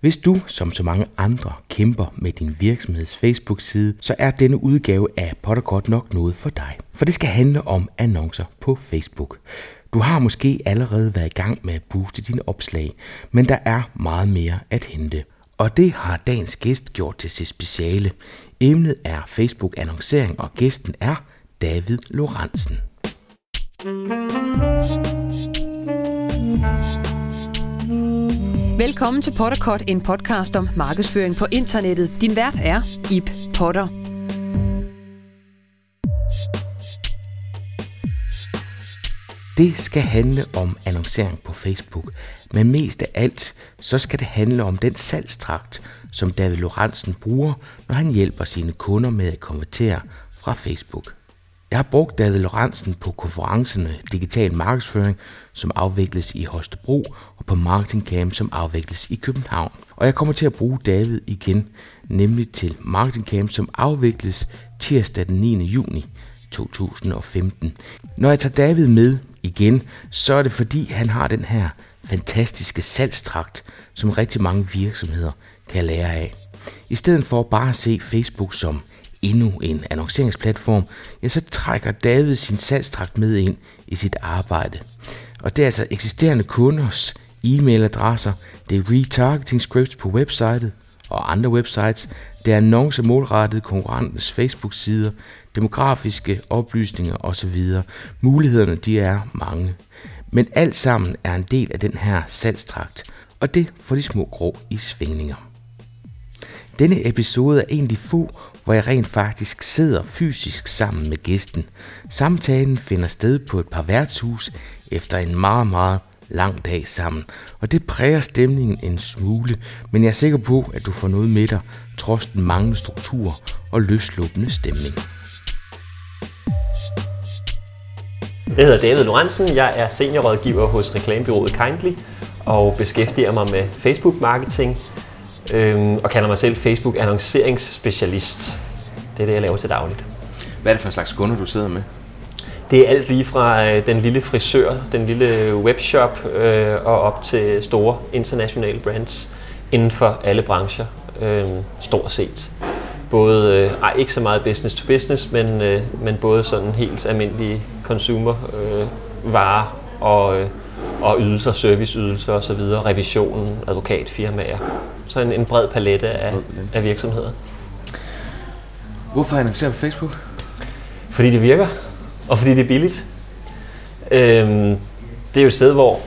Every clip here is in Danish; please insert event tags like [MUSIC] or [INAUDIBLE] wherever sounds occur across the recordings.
Hvis du, som så mange andre, kæmper med din virksomheds Facebook-side, så er denne udgave af Potterkort nok noget for dig. For det skal handle om annoncer på Facebook. Du har måske allerede været i gang med at booste dine opslag, men der er meget mere at hente. Og det har dagens gæst gjort til sit speciale. Emnet er Facebook-annoncering, og gæsten er David Lorentzen. Velkommen til Potterkort, en podcast om markedsføring på internettet. Din vært er Ip Potter. Det skal handle om annoncering på Facebook, men mest af alt, så skal det handle om den salgstrakt, som David Lorentzen bruger, når han hjælper sine kunder med at konvertere fra Facebook. Jeg har brugt David Lorentzen på konferencerne Digital Markedsføring, som afvikles i Holstebro, og på Marketing Camp, som afvikles i København. Og jeg kommer til at bruge David igen, nemlig til Marketing Camp, som afvikles tirsdag den 9. juni 2015. Når jeg tager David med igen, så er det fordi, han har den her fantastiske salgstrakt, som rigtig mange virksomheder kan lære af. I stedet for bare at se Facebook som endnu en annonceringsplatform, ja, så trækker David sin salgstrakt med ind i sit arbejde. Og det er altså eksisterende kunders e-mailadresser, det er retargeting scripts på websitet og andre websites, det er annoncer målrettet konkurrentens Facebook-sider, demografiske oplysninger osv. Mulighederne de er mange. Men alt sammen er en del af den her salgstrakt, og det får de små grå i svingninger. Denne episode er en af de få, hvor jeg rent faktisk sidder fysisk sammen med gæsten. Samtalen finder sted på et par værtshus efter en meget, meget lang dag sammen, og det præger stemningen en smule, men jeg er sikker på, at du får noget med dig, trods den manglende struktur og løsluppende stemning. Jeg hedder David Lorentzen, jeg er seniorrådgiver hos reklamebyrået Kindly og beskæftiger mig med Facebook-marketing øhm, og kalder mig selv Facebook-annonceringsspecialist. Det er det, jeg laver til dagligt. Hvad er det for en slags kunder, du sidder med? Det er alt lige fra øh, den lille frisør, den lille webshop øh, og op til store internationale brands inden for alle brancher, øh, stort set. Både, øh, ej, ikke så meget business to business, men, øh, men både sådan helt almindelige consumer øh, varer og, øh, og ydelser, serviceydelser osv., revisionen, advokatfirmaer. Så en, en bred palette af, af virksomheder. Hvorfor annoncerer på Facebook? Fordi det virker, og fordi det er billigt. Øhm, det er jo et sted, hvor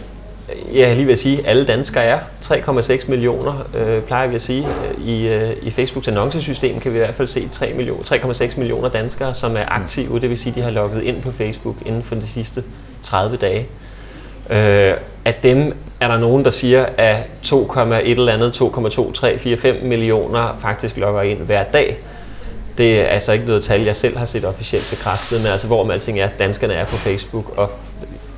jeg lige vil sige, alle danskere er. 3,6 millioner, øh, plejer vi at sige. I, øh, I Facebooks annoncesystem kan vi i hvert fald se 3 millioner, 3,6 millioner danskere, som er aktive. Det vil sige, de har logget ind på Facebook inden for de sidste 30 dage. Øh, af dem er der nogen, der siger, at 2,1 eller andet, 2,2345 millioner faktisk logger ind hver dag. Det er altså ikke noget tal, jeg selv har set officielt bekræftet, men altså hvor alting er, at danskerne er på Facebook, og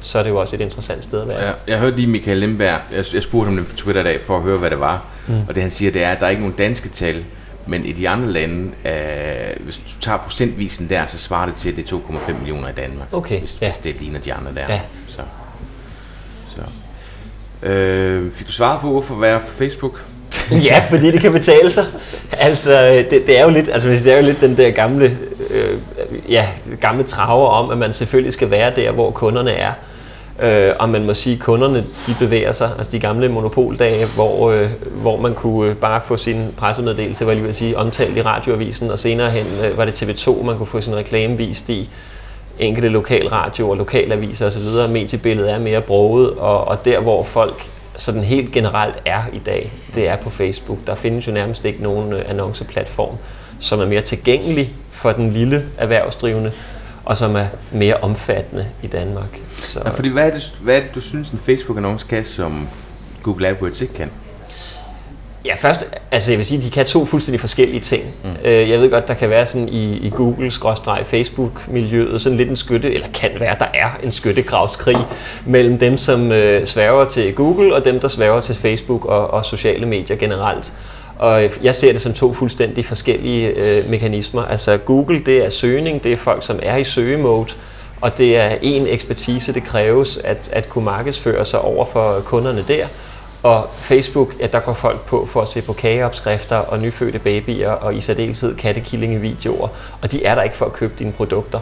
så er det jo også et interessant sted at være. Ja, jeg hørte lige Michael Lemberg, jeg, jeg spurgte ham på Twitter i dag for at høre, hvad det var, mm. og det han siger, det er, at der er ikke nogen danske tal, men i de andre lande, øh, hvis du tager procentvisen der, så svarer det til, at det er 2,5 millioner i Danmark, okay, hvis, ja. hvis det ligner de andre der. Ja. Så. Så. Øh, fik du svaret på, hvorfor være på Facebook? [LAUGHS] ja, fordi det kan betale sig. Altså, det, det, er jo lidt, altså, det er jo lidt den der gamle, øh, ja, gamle traver om, at man selvfølgelig skal være der, hvor kunderne er. Øh, og man må sige, at kunderne de bevæger sig, altså de gamle monopoldage, hvor, øh, hvor man kunne øh, bare få sin pressemeddelelse, var lige at sige, omtalt i radioavisen, og senere hen øh, var det TV2, man kunne få sin reklame vist i enkelte lokalradio og lokalaviser osv. Mediebilledet er mere broget, og, og der hvor folk sådan helt generelt er i dag, det er på Facebook. Der findes jo nærmest ikke nogen øh, annonceplatform, som er mere tilgængelig for den lille erhvervsdrivende, og som er mere omfattende i Danmark. Så. Ja, fordi hvad er, det, hvad er det, du synes, en Facebook-annonce kan, som Google AdWords ikke kan? Ja, først, altså jeg vil sige, at de kan to fuldstændig forskellige ting. Mm. Jeg ved godt, der kan være sådan i, i Google-Facebook-miljøet sådan lidt en skytte, eller kan være, der er en skyttegravskrig mellem dem, som øh, sværger til Google, og dem, der sværger til Facebook og, og sociale medier generelt. Og jeg ser det som to fuldstændig forskellige øh, mekanismer. Altså Google, det er søgning, det er folk, som er i søgemode, og det er en ekspertise, det kræves at, at kunne markedsføre sig over for kunderne der. Og Facebook, ja, der går folk på for at se på kageopskrifter og nyfødte babyer og i særdeleshed kattekillingevideoer, og de er der ikke for at købe dine produkter.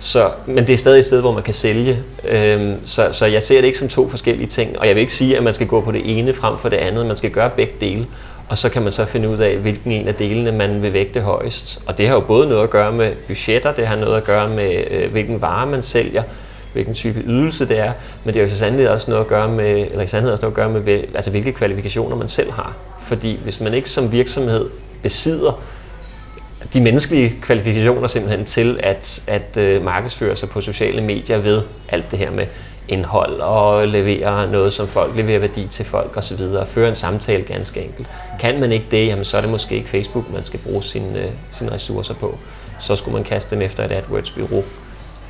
Så, men det er stadig et sted, hvor man kan sælge. Øhm, så, så jeg ser det ikke som to forskellige ting. Og jeg vil ikke sige, at man skal gå på det ene frem for det andet. Man skal gøre begge dele. Og så kan man så finde ud af, hvilken en af delene man vil vægte højst. Og det har jo både noget at gøre med budgetter, det har noget at gøre med, øh, hvilken vare man sælger, hvilken type ydelse det er, men det har jo så sandelig også noget at gøre med, eller i sandhed også noget at gøre med, altså hvilke kvalifikationer man selv har. Fordi hvis man ikke som virksomhed besidder de menneskelige kvalifikationer simpelthen til at, at øh, markedsføre sig på sociale medier ved alt det her med indhold og levere noget, som folk leverer værdi til folk osv. og føre en samtale ganske enkelt. Kan man ikke det, jamen så er det måske ikke Facebook, man skal bruge sine, uh, øh, sine ressourcer på. Så skulle man kaste dem efter et AdWords-bureau.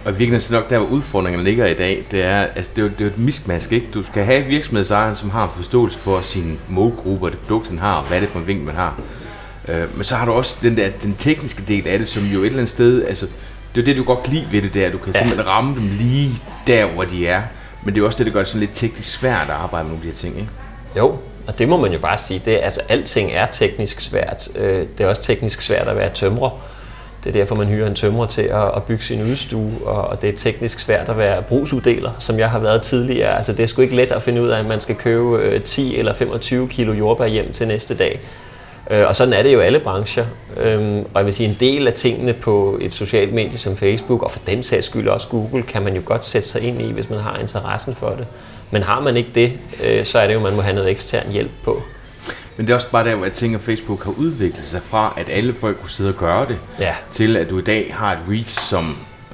Og virkelig så nok der, hvor udfordringerne ligger i dag, det er, altså det er, jo, det er et miskmask, ikke? Du skal have virksomhedsejeren, som har en forståelse for sin målgruppe og det produkt, han har, og hvad er det for en vinkel, man har. Øh, men så har du også den der den tekniske del af det, som jo et eller andet sted, altså det er det, du godt kan lide ved det der. Du kan ja. simpelthen ramme dem lige der, hvor de er. Men det er også det, der gør det sådan lidt teknisk svært at arbejde med nogle af de her ting, ikke? Jo, og det må man jo bare sige, det er, at alting er teknisk svært. Øh, det er også teknisk svært at være tømrer. Det er derfor, man hyrer en tømrer til at, at bygge sin udstue, og det er teknisk svært at være brugsuddeler, som jeg har været tidligere. Altså, det er sgu ikke let at finde ud af, at man skal købe øh, 10 eller 25 kilo jordbær hjem til næste dag. Øh, og sådan er det jo alle brancher. Øhm, og jeg vil sige, en del af tingene på et socialt medie som Facebook, og for den sags skyld også Google, kan man jo godt sætte sig ind i, hvis man har interessen for det. Men har man ikke det, øh, så er det jo, at man må have noget ekstern hjælp på. Men det er også bare der, hvor jeg tænker, at Facebook har udviklet sig fra, at alle folk kunne sidde og gøre det, ja. til at du i dag har et reach, som,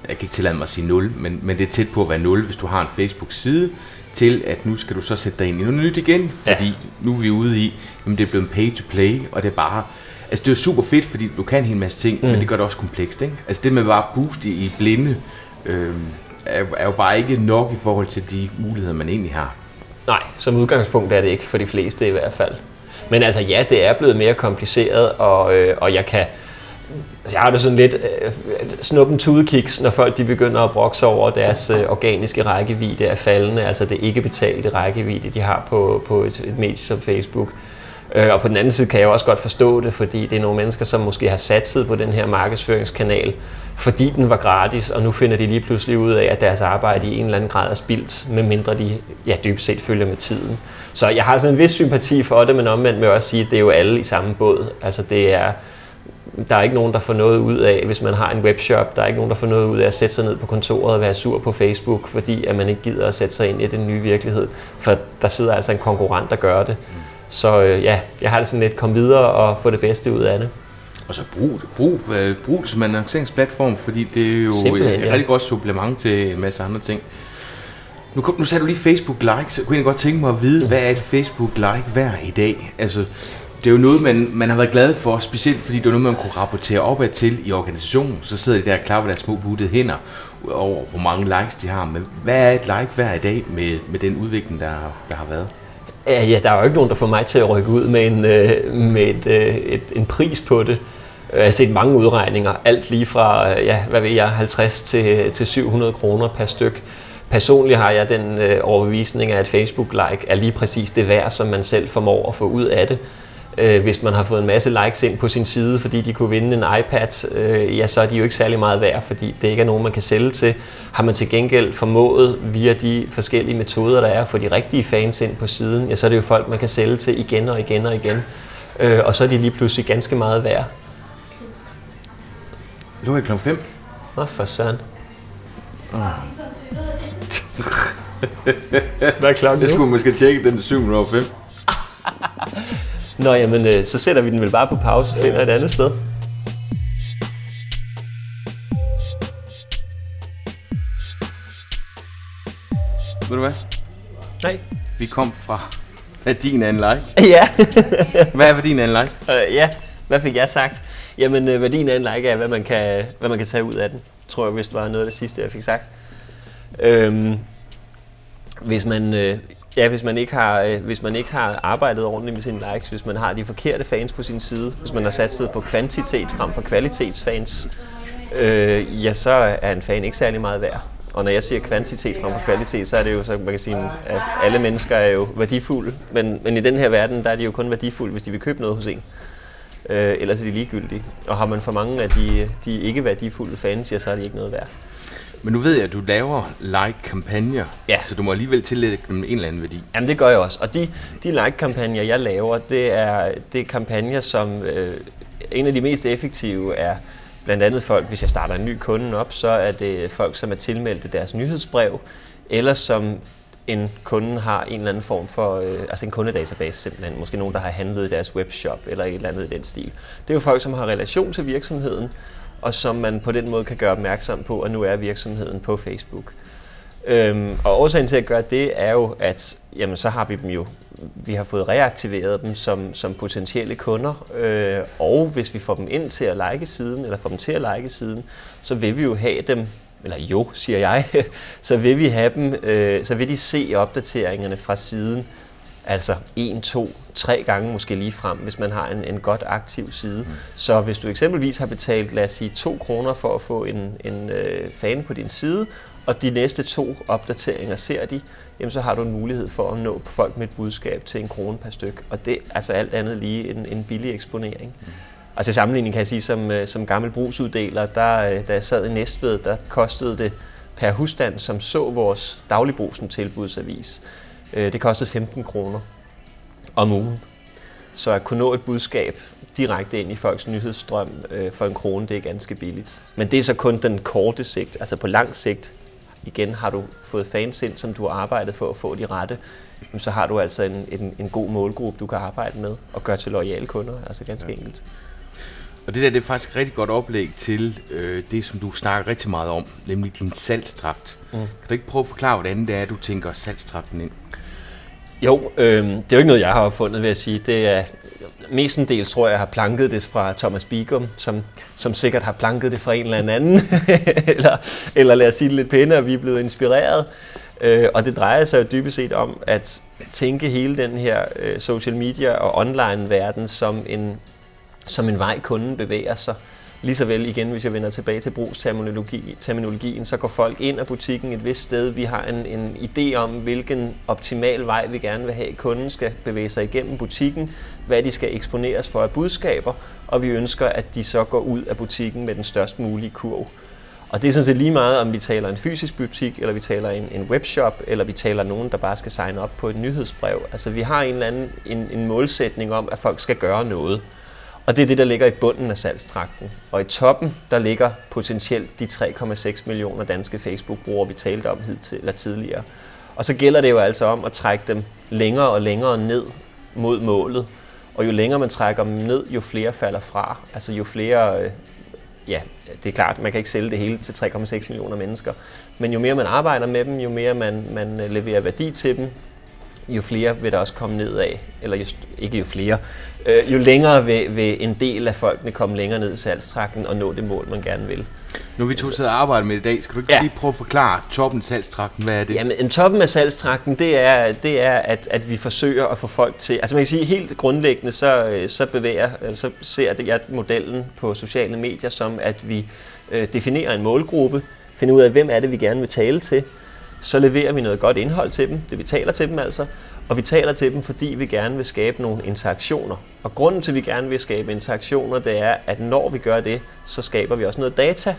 jeg kan ikke tillade mig at sige 0, men, men det er tæt på at være 0, hvis du har en Facebook-side, til at nu skal du så sætte dig ind i noget nyt igen, fordi ja. nu er vi ude i, jamen det er blevet pay to play, og det er bare, altså det er super fedt, fordi du kan en hel masse ting, mm. men det gør det også komplekst, ikke? Altså det med bare boost i, i blinde, øh, er, er jo bare ikke nok i forhold til de muligheder, man egentlig har. Nej, som udgangspunkt er det ikke for de fleste i hvert fald. Men altså ja, det er blevet mere kompliceret, og, øh, og jeg kan... Altså, jeg har det sådan lidt øh, snuppen tudekiks, når folk de begynder at brokse over deres øh, organiske rækkevidde er faldende, altså det ikke betalte rækkevidde, de har på, på et, et medie som Facebook. Øh, og på den anden side kan jeg også godt forstå det, fordi det er nogle mennesker, som måske har satset på den her markedsføringskanal, fordi den var gratis, og nu finder de lige pludselig ud af, at deres arbejde i en eller anden grad er spildt, medmindre de ja, dybest set følger med tiden. Så jeg har sådan en vis sympati for det, men omvendt vil jeg også sige, at det er jo alle i samme båd. Altså det er, der er ikke nogen, der får noget ud af, hvis man har en webshop, der er ikke nogen, der får noget ud af at sætte sig ned på kontoret og være sur på Facebook, fordi at man ikke gider at sætte sig ind i den nye virkelighed. For der sidder altså en konkurrent, der gør det. Så øh, ja, jeg har det sådan lidt, kom videre og få det bedste ud af det. Og så brug det, brug, øh, brug det som en annonceringsplatform, fordi det er jo Simpelthen, et ja. rigtig godt supplement til en masse andre ting. Nu, nu sagde du lige Facebook like, så kunne jeg godt tænke mig at vide, ja. hvad er et Facebook like værd i dag? Altså, det er jo noget, man, man har været glad for, specielt fordi det er noget, man kunne rapportere opad til i organisationen. Så sidder de der klar med deres små buttede hænder over, hvor mange likes de har. Men hvad er et like værd i dag med, med den udvikling, der, der har været? Ja, der er jo ikke nogen, der får mig til at rykke ud med en, øh, med et, øh, et, en pris på det. Jeg har set mange udregninger, alt lige fra ja, hvad ved jeg, 50 til, til 700 kroner per styk. Personligt har jeg den øh, overbevisning af, at Facebook-like er lige præcis det værd, som man selv formår at få ud af det. Øh, hvis man har fået en masse likes ind på sin side, fordi de kunne vinde en iPad, øh, ja, så er de jo ikke særlig meget værd, fordi det ikke er nogen, man kan sælge til. Har man til gengæld formået via de forskellige metoder, der er, at få de rigtige fans ind på siden, ja, så er det jo folk, man kan sælge til igen og igen og igen. Øh, og så er de lige pludselig ganske meget værd. Nu er klokken 5. Nå, for søren. Oh. [LAUGHS] Hvad er klokken Det skulle måske tjekke den 705. Nå, jamen, øh, så sætter vi den vel bare på pause og finder et andet sted. Ved du hvad? Nej. Vi kom fra værdien af en like. [LAUGHS] Ja. hvad er værdien af en like? Uh, ja, hvad fik jeg sagt? Jamen, uh, værdien af en like er, hvad man, kan, hvad man kan tage ud af den, tror jeg, hvis det var noget af det sidste, jeg fik sagt. Øhm, hvis man, øh, ja, hvis man ikke har, øh, hvis man ikke har arbejdet ordentligt med sine likes, hvis man har de forkerte fans på sin side, hvis man har satset på kvantitet frem for kvalitetsfans, øh, ja, så er en fan ikke særlig meget værd. Og når jeg siger kvantitet frem for kvalitet, så er det jo, så man kan sige, at alle mennesker er jo værdifulde, men, men i den her verden, der er de jo kun værdifulde, hvis de vil købe noget hos en. Øh, ellers er de ligegyldige. Og har man for mange af de, de ikke værdifulde fans, ja, så er de ikke noget værd. Men nu ved jeg, at du laver like-kampagner, Ja. så du må alligevel tillægge dem en eller anden værdi. Jamen det gør jeg også. Og de, de like-kampagner, jeg laver, det er, det er kampagner, som øh, en af de mest effektive er blandt andet folk, hvis jeg starter en ny kunde op, så er det folk, som er tilmeldt deres nyhedsbrev, eller som en kunde har en eller anden form for, øh, altså en kundedatabase simpelthen, måske nogen, der har handlet i deres webshop, eller et eller andet i den stil. Det er jo folk, som har relation til virksomheden, og som man på den måde kan gøre opmærksom på, at nu er virksomheden på Facebook. Øhm, og årsagen til at gøre det er jo, at jamen, så har vi dem jo, vi har fået reaktiveret dem som, som potentielle kunder, øh, og hvis vi får dem ind til at like siden, eller får dem til at like siden, så vil vi jo have dem, eller jo, siger jeg, [LAUGHS] så vil vi have dem, øh, så vil de se opdateringerne fra siden, altså en, to, tre gange måske lige frem, hvis man har en, en godt aktiv side. Mm. Så hvis du eksempelvis har betalt, lad os sige, 2 kroner for at få en, en øh, fan på din side, og de næste to opdateringer ser de, jamen så har du en mulighed for at nå folk med et budskab til en krone per styk. Og det er altså alt andet lige en, en billig eksponering. Mm. Og til sammenligning kan jeg sige, som, øh, som gammel brugsuddeler, der, øh, da jeg sad i Næstved, der kostede det per husstand, som så vores dagligbrusen tilbudsavis, det kostede 15 kroner om ugen. Så at kunne nå et budskab direkte ind i folks nyhedsstrøm øh, for en krone, det er ganske billigt. Men det er så kun den korte sigt. Altså på lang sigt, igen har du fået fans ind, som du har arbejdet for at få de rette, jamen, så har du altså en, en, en god målgruppe, du kan arbejde med og gøre til loyale kunder, altså ganske ja. enkelt. Og det der det er faktisk et rigtig godt oplæg til øh, det, som du snakker rigtig meget om, nemlig din salgstrakt. Mm. Kan du ikke prøve at forklare, hvordan det er, du tænker salgstrakten ind? Jo, øh, det er jo ikke noget, jeg har opfundet, vil jeg sige. Det er mestendels, tror jeg, jeg har planket det fra Thomas Bigum, som, som sikkert har planket det fra en eller anden, [LAUGHS] eller, eller lad os sige det lidt pænere, vi er blevet inspireret. Øh, og det drejer sig jo dybest set om at tænke hele den her øh, social media og online-verden som en, som en vej, kunden bevæger sig. Lige så vel igen, hvis jeg vender tilbage til brugsterminologien, så går folk ind af butikken et vist sted. Vi har en, en idé om, hvilken optimal vej vi gerne vil have, at kunden skal bevæge sig igennem butikken, hvad de skal eksponeres for af budskaber, og vi ønsker, at de så går ud af butikken med den størst mulige kurv. Og det er sådan set lige meget, om vi taler en fysisk butik, eller vi taler en, en webshop, eller vi taler nogen, der bare skal signe op på et nyhedsbrev. Altså vi har en eller anden en, en målsætning om, at folk skal gøre noget. Og det er det, der ligger i bunden af salgstrakten. Og i toppen, der ligger potentielt de 3,6 millioner danske Facebook-brugere, vi talte om hidtil, eller tidligere. Og så gælder det jo altså om at trække dem længere og længere ned mod målet. Og jo længere man trækker dem ned, jo flere falder fra. Altså jo flere, øh, ja, det er klart, man kan ikke sælge det hele til 3,6 millioner mennesker. Men jo mere man arbejder med dem, jo mere man, man øh, leverer værdi til dem, jo flere vil der også komme ned af, eller just, ikke jo flere, øh, jo længere vil, vil en del af folkene komme længere ned i salgstrakten og nå det mål, man gerne vil. Nu vi to sidder og arbejder med i dag, skal du ikke Ja. lige prøve at forklare toppen af salgstrakten, hvad er det? Jamen, en toppen af salgstrakten, det er, det er at, at vi forsøger at få folk til... Altså man kan sige, helt grundlæggende, så, øh, så, bevæger, eller så ser det, jeg modellen på sociale medier som, at vi øh, definerer en målgruppe, finder ud af, hvem er det, vi gerne vil tale til, så leverer vi noget godt indhold til dem, det vi taler til dem altså, og vi taler til dem, fordi vi gerne vil skabe nogle interaktioner. Og grunden til, at vi gerne vil skabe interaktioner, det er, at når vi gør det, så skaber vi også noget data,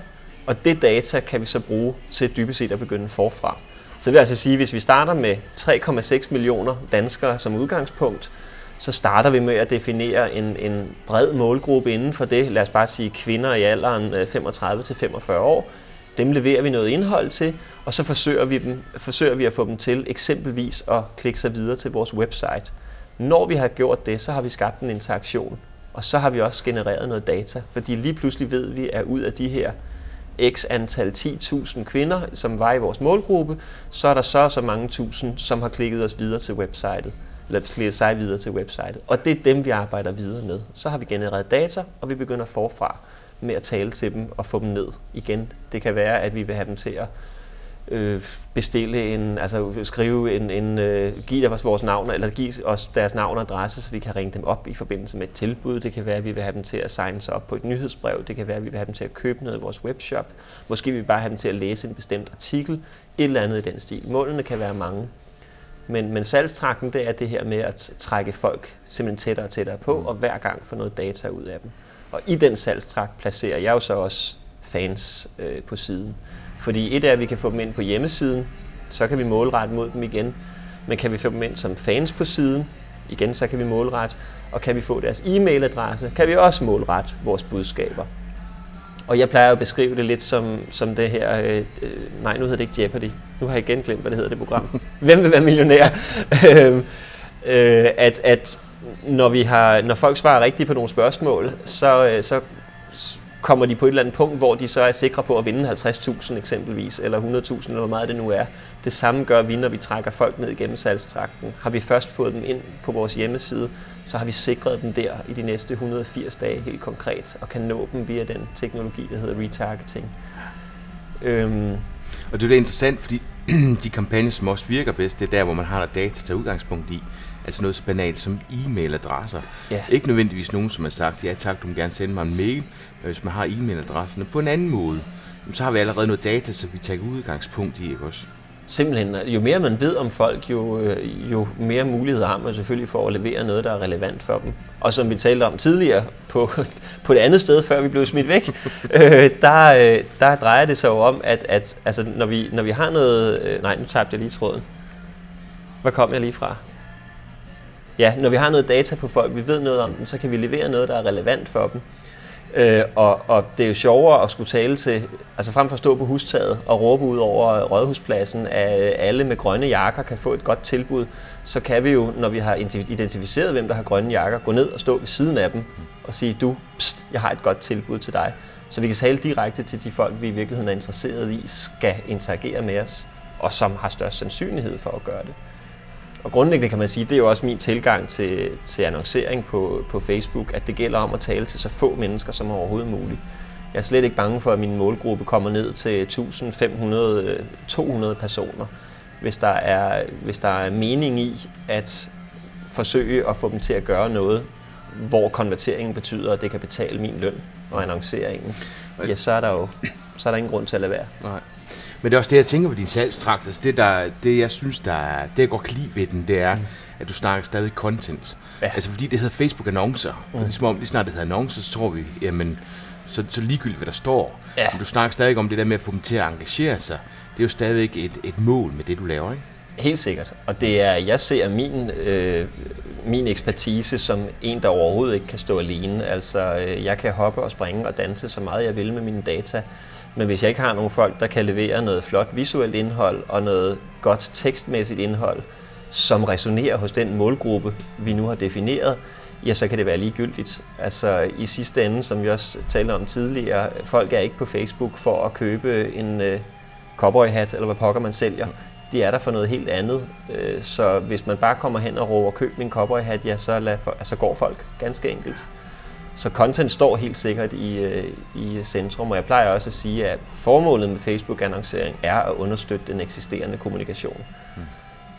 og det data kan vi så bruge til dybest set at begynde forfra. Så det vil altså sige, at hvis vi starter med 3,6 millioner danskere som udgangspunkt, så starter vi med at definere en, en bred målgruppe inden for det. Lad os bare sige kvinder i alderen øh, 35-45 år. Dem leverer vi noget indhold til, og så forsøger vi, dem, forsøger vi at få dem til eksempelvis at klikke sig videre til vores website. Når vi har gjort det, så har vi skabt en interaktion, og så har vi også genereret noget data, fordi lige pludselig ved vi, at ud af de her x antal 10.000 kvinder, som var i vores målgruppe, så er der så og så mange tusind, som har klikket os videre til websitet, eller klikket sig videre til websitet. Og det er dem, vi arbejder videre med. Så har vi genereret data, og vi begynder forfra med at tale til dem og få dem ned igen. Det kan være, at vi vil have dem til at øh, bestille en, altså skrive en, en øh, give os vores navn, eller give os deres navn og adresse, så vi kan ringe dem op i forbindelse med et tilbud. Det kan være, at vi vil have dem til at signe sig op på et nyhedsbrev. Det kan være, at vi vil have dem til at købe noget i vores webshop. Måske vil vi bare have dem til at læse en bestemt artikel. Et eller andet i den stil. Målene kan være mange. Men, men salgstrakten, det er det her med at trække folk simpelthen tættere og tættere på, og hver gang få noget data ud af dem. Og i den salgstrakt placerer jeg jo så også fans øh, på siden. Fordi et er, at vi kan få dem ind på hjemmesiden, så kan vi målrette mod dem igen. Men kan vi få dem ind som fans på siden, igen så kan vi målrette. Og kan vi få deres e-mailadresse, kan vi også målrette vores budskaber. Og jeg plejer at beskrive det lidt som, som det her, øh, øh, nej nu hedder det ikke Jeopardy, nu har jeg igen glemt, hvad det hedder det program. Hvem vil være millionær? [LAUGHS] Øhm, øh, at, at når, vi har, når folk svarer rigtigt på nogle spørgsmål, så, øh, så kommer de på et eller andet punkt, hvor de så er sikre på at vinde 50.000 eksempelvis, eller 100.000, eller hvor meget det nu er. Det samme gør vi, når vi trækker folk ned igennem salgstrakten. Har vi først fået dem ind på vores hjemmeside, så har vi sikret dem der i de næste 180 dage helt konkret, og kan nå dem via den teknologi, der hedder retargeting. Øhm. Og det er interessant, fordi [CLEARS THROAT] de kampagner, som også virker bedst, det er der, hvor man har noget data til udgangspunkt i. Altså noget så banalt som e-mailadresser. Ja. Ikke nødvendigvis nogen, som har sagt, ja tak, du må gerne sende mig en mail, men hvis man har e-mailadresserne på en anden måde, så har vi allerede noget data, så vi tager udgangspunkt i, ikke også? Simpelthen, jo mere man ved om folk, jo, øh, jo mere mulighed har man selvfølgelig for at levere noget, der er relevant for dem. Og som vi talte om tidligere på, [LAUGHS] på det andet sted, før vi blev smidt væk, [LAUGHS] øh, der, øh, der drejer det sig jo om, at, at altså, når, vi, når vi har noget... Øh, nej, nu tabte jeg lige tråden. Hvor kom jeg lige fra? Ja, når vi har noget data på folk, vi ved noget om dem, så kan vi levere noget, der er relevant for dem. Øh, og, og det er jo sjovere at skulle tale til, altså frem for at stå på hustaget og råbe ud over rådhuspladsen, at alle med grønne jakker kan få et godt tilbud, så kan vi jo, når vi har identificeret, hvem der har grønne jakker, gå ned og stå ved siden af dem og sige, du, pst, jeg har et godt tilbud til dig. Så vi kan tale direkte til de folk, vi i virkeligheden er interesseret i, skal interagere med os, og som har størst sandsynlighed for at gøre det. Og grundlæggende kan man sige, det er jo også min tilgang til, til annoncering på, på Facebook, at det gælder om at tale til så få mennesker som overhovedet muligt. Jeg er slet ikke bange for, at min målgruppe kommer ned til 1500, 200 personer, hvis der er, hvis der er mening i at forsøge at få dem til at gøre noget, hvor konverteringen betyder, at det kan betale min løn og annonceringen, ja, så er der jo så er der ingen grund til at lade være. Nej. Men det er også det, jeg tænker på din salgstrakt. Altså det, der, det, jeg synes, der er, det jeg godt kan lide ved den, det er, mm. at du snakker stadig content. Ja. Altså fordi det hedder Facebook-annoncer. Mm. Ligesom om lige snart det hedder annoncer, så tror vi, jamen, så, så ligegyldigt, hvad der står. Ja. Men du snakker stadig om det der med at få dem til at engagere sig. Det er jo stadigvæk et, et mål med det, du laver, ikke? Helt sikkert. Og det er, jeg ser min, øh, min ekspertise som en, der overhovedet ikke kan stå alene. Altså, øh, jeg kan hoppe og springe og danse så meget jeg vil med mine data. Men hvis jeg ikke har nogen folk, der kan levere noget flot visuelt indhold og noget godt tekstmæssigt indhold, som resonerer hos den målgruppe, vi nu har defineret, ja, så kan det være ligegyldigt. Altså i sidste ende, som vi også talte om tidligere, folk er ikke på Facebook for at købe en øh, cowboyhat, eller hvad pokker man sælger. De er der for noget helt andet. Øh, så hvis man bare kommer hen og råber, køb min cowboyhat, ja, så, lad for, altså går folk ganske enkelt. Så content står helt sikkert i, øh, i centrum, og jeg plejer også at sige, at formålet med Facebook-annoncering er at understøtte den eksisterende kommunikation. Mm.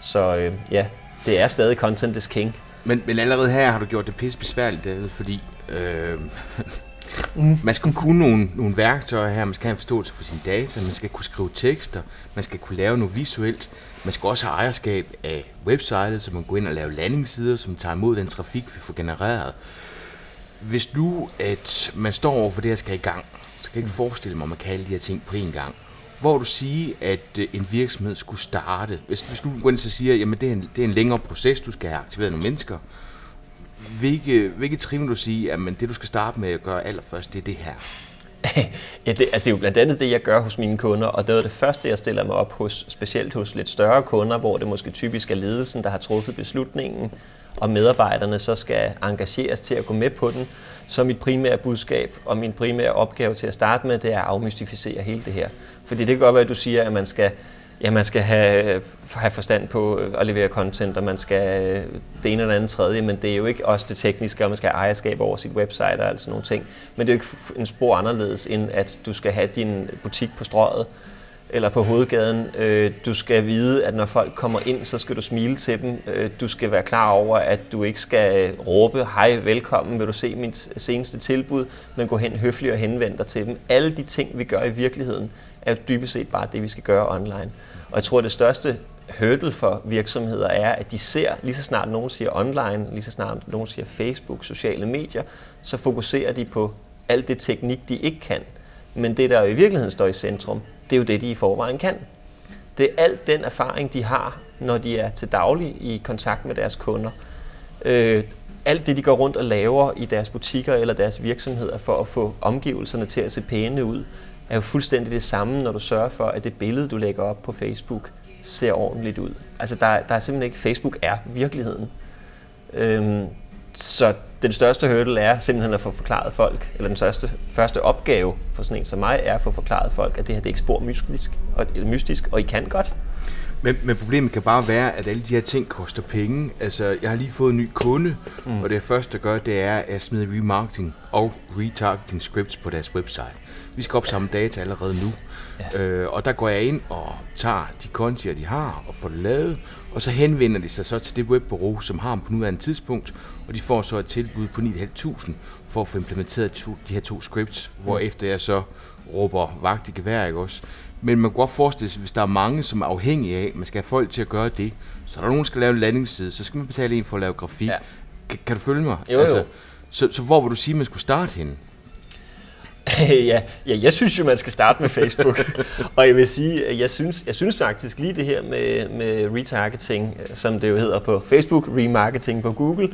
Så øh, ja, det er stadig content is king. Men, men allerede her har du gjort det pisse besværligt, David, fordi øh, mm. [LAUGHS] man skal kunne nogle, nogle værktøjer her, man skal have en forståelse for sine data, man skal kunne skrive tekster, man skal kunne lave noget visuelt, man skal også have ejerskab af websitet, så man går ind og lave landingssider, som tager imod den trafik, vi får genereret. Hvis nu, at man står over for det, her skal i gang, så kan jeg ikke forestille mig, at man kan alle de her ting på én gang. Hvor du sige, at øh, en virksomhed skulle starte? Hvis, hvis du går ind og siger, at det, er en, det er en længere proces, du skal have aktiveret nogle mennesker. Hvilke, hvilke trin vil du sige, at det du skal starte med at gøre allerførst, det er det her? [LAUGHS] ja, det, altså det er jo blandt andet det, jeg gør hos mine kunder, og det er det første, jeg stiller mig op hos, specielt hos lidt større kunder, hvor det måske typisk er ledelsen, der har truffet beslutningen, og medarbejderne så skal engageres til at gå med på den. Så mit primære budskab og min primære opgave til at starte med, det er at afmystificere hele det her. Fordi det kan godt være, at du siger, at man skal, ja, man skal have, have forstand på at levere content, og man skal øh, det ene eller andet tredje, men det er jo ikke også det tekniske, og man skal have ejerskab over sit website og sådan nogle ting. Men det er jo ikke en spor anderledes, end at du skal have din butik på strøget, eller på hovedgaden. Øh, du skal vide, at når folk kommer ind, så skal du smile til dem. Øh, du skal være klar over, at du ikke skal råbe, hej, velkommen, vil du se mit seneste tilbud, men gå hen høfligt og henvende dig til dem. Alle de ting, vi gør i virkeligheden, er dybest set bare det, vi skal gøre online. Og jeg tror, at det største hurdle for virksomheder er, at de ser, lige så snart nogen siger online, lige så snart nogen siger Facebook, sociale medier, så fokuserer de på alt det teknik, de ikke kan. Men det, der jo i virkeligheden står i centrum, det er jo det, de i forvejen kan. Det er alt den erfaring, de har, når de er til daglig i kontakt med deres kunder. Øh, alt det, de går rundt og laver i deres butikker eller deres virksomheder for at få omgivelserne til at se pæne ud, er jo fuldstændig det samme, når du sørger for, at det billede, du lægger op på Facebook, ser ordentligt ud. Altså, der, der er simpelthen ikke... Facebook er virkeligheden. Øhm, så den største hurdle er simpelthen at få forklaret folk, eller den største, første opgave for sådan en som mig, er at få forklaret folk, at det her det er ikke spor mystisk, og, mystisk, og I kan godt. Men, men problemet kan bare være, at alle de her ting koster penge. Altså, jeg har lige fået en ny kunde, mm. og det første, der gør, det er at smide remarketing og retargeting scripts på deres website. Vi skal opsamle data allerede nu. Ja. Øh, og der går jeg ind og tager de kontier, de har, og får det lavet, og så henvender de sig så til det webbureau, som har dem på nuværende tidspunkt, og de får så et tilbud på 9.500 for at få implementeret to, de her to scripts, hvor efter jeg så råber vagt i gevær, ikke også? Men man kan godt forestille sig, hvis der er mange, som er afhængige af, man skal have folk til at gøre det, så er der nogen, der skal lave en landingsside, så skal man betale en for at lave grafik. Ja. Kan, kan du følge mig? Jo, altså, jo. Så, så hvor vil du sige, man skulle starte henne? [LAUGHS] ja, ja, jeg synes jo, man skal starte med Facebook. [LAUGHS] og jeg vil sige, at jeg synes, jeg synes faktisk lige det her med, med retargeting, som det jo hedder på Facebook, remarketing på Google,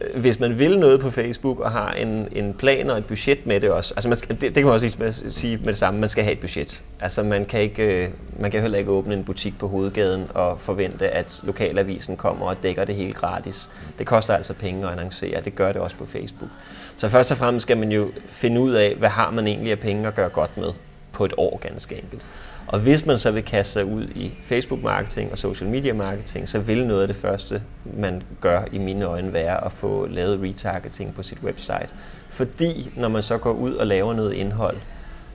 Øh, hvis man vil noget på Facebook og har en, en plan og et budget med det også, altså man skal, det, det kan man også sige med det samme, man skal have et budget. Altså man kan, ikke, øh, man kan heller ikke åbne en butik på hovedgaden og forvente, at lokalavisen kommer og dækker det hele gratis. Det koster altså penge at annoncere, det gør det også på Facebook. Så først og fremmest skal man jo finde ud af, hvad har man egentlig af penge at gøre godt med på et år ganske enkelt. Og hvis man så vil kaste sig ud i Facebook-marketing og social media-marketing, så vil noget af det første, man gør i mine øjne, være at få lavet retargeting på sit website. Fordi når man så går ud og laver noget indhold,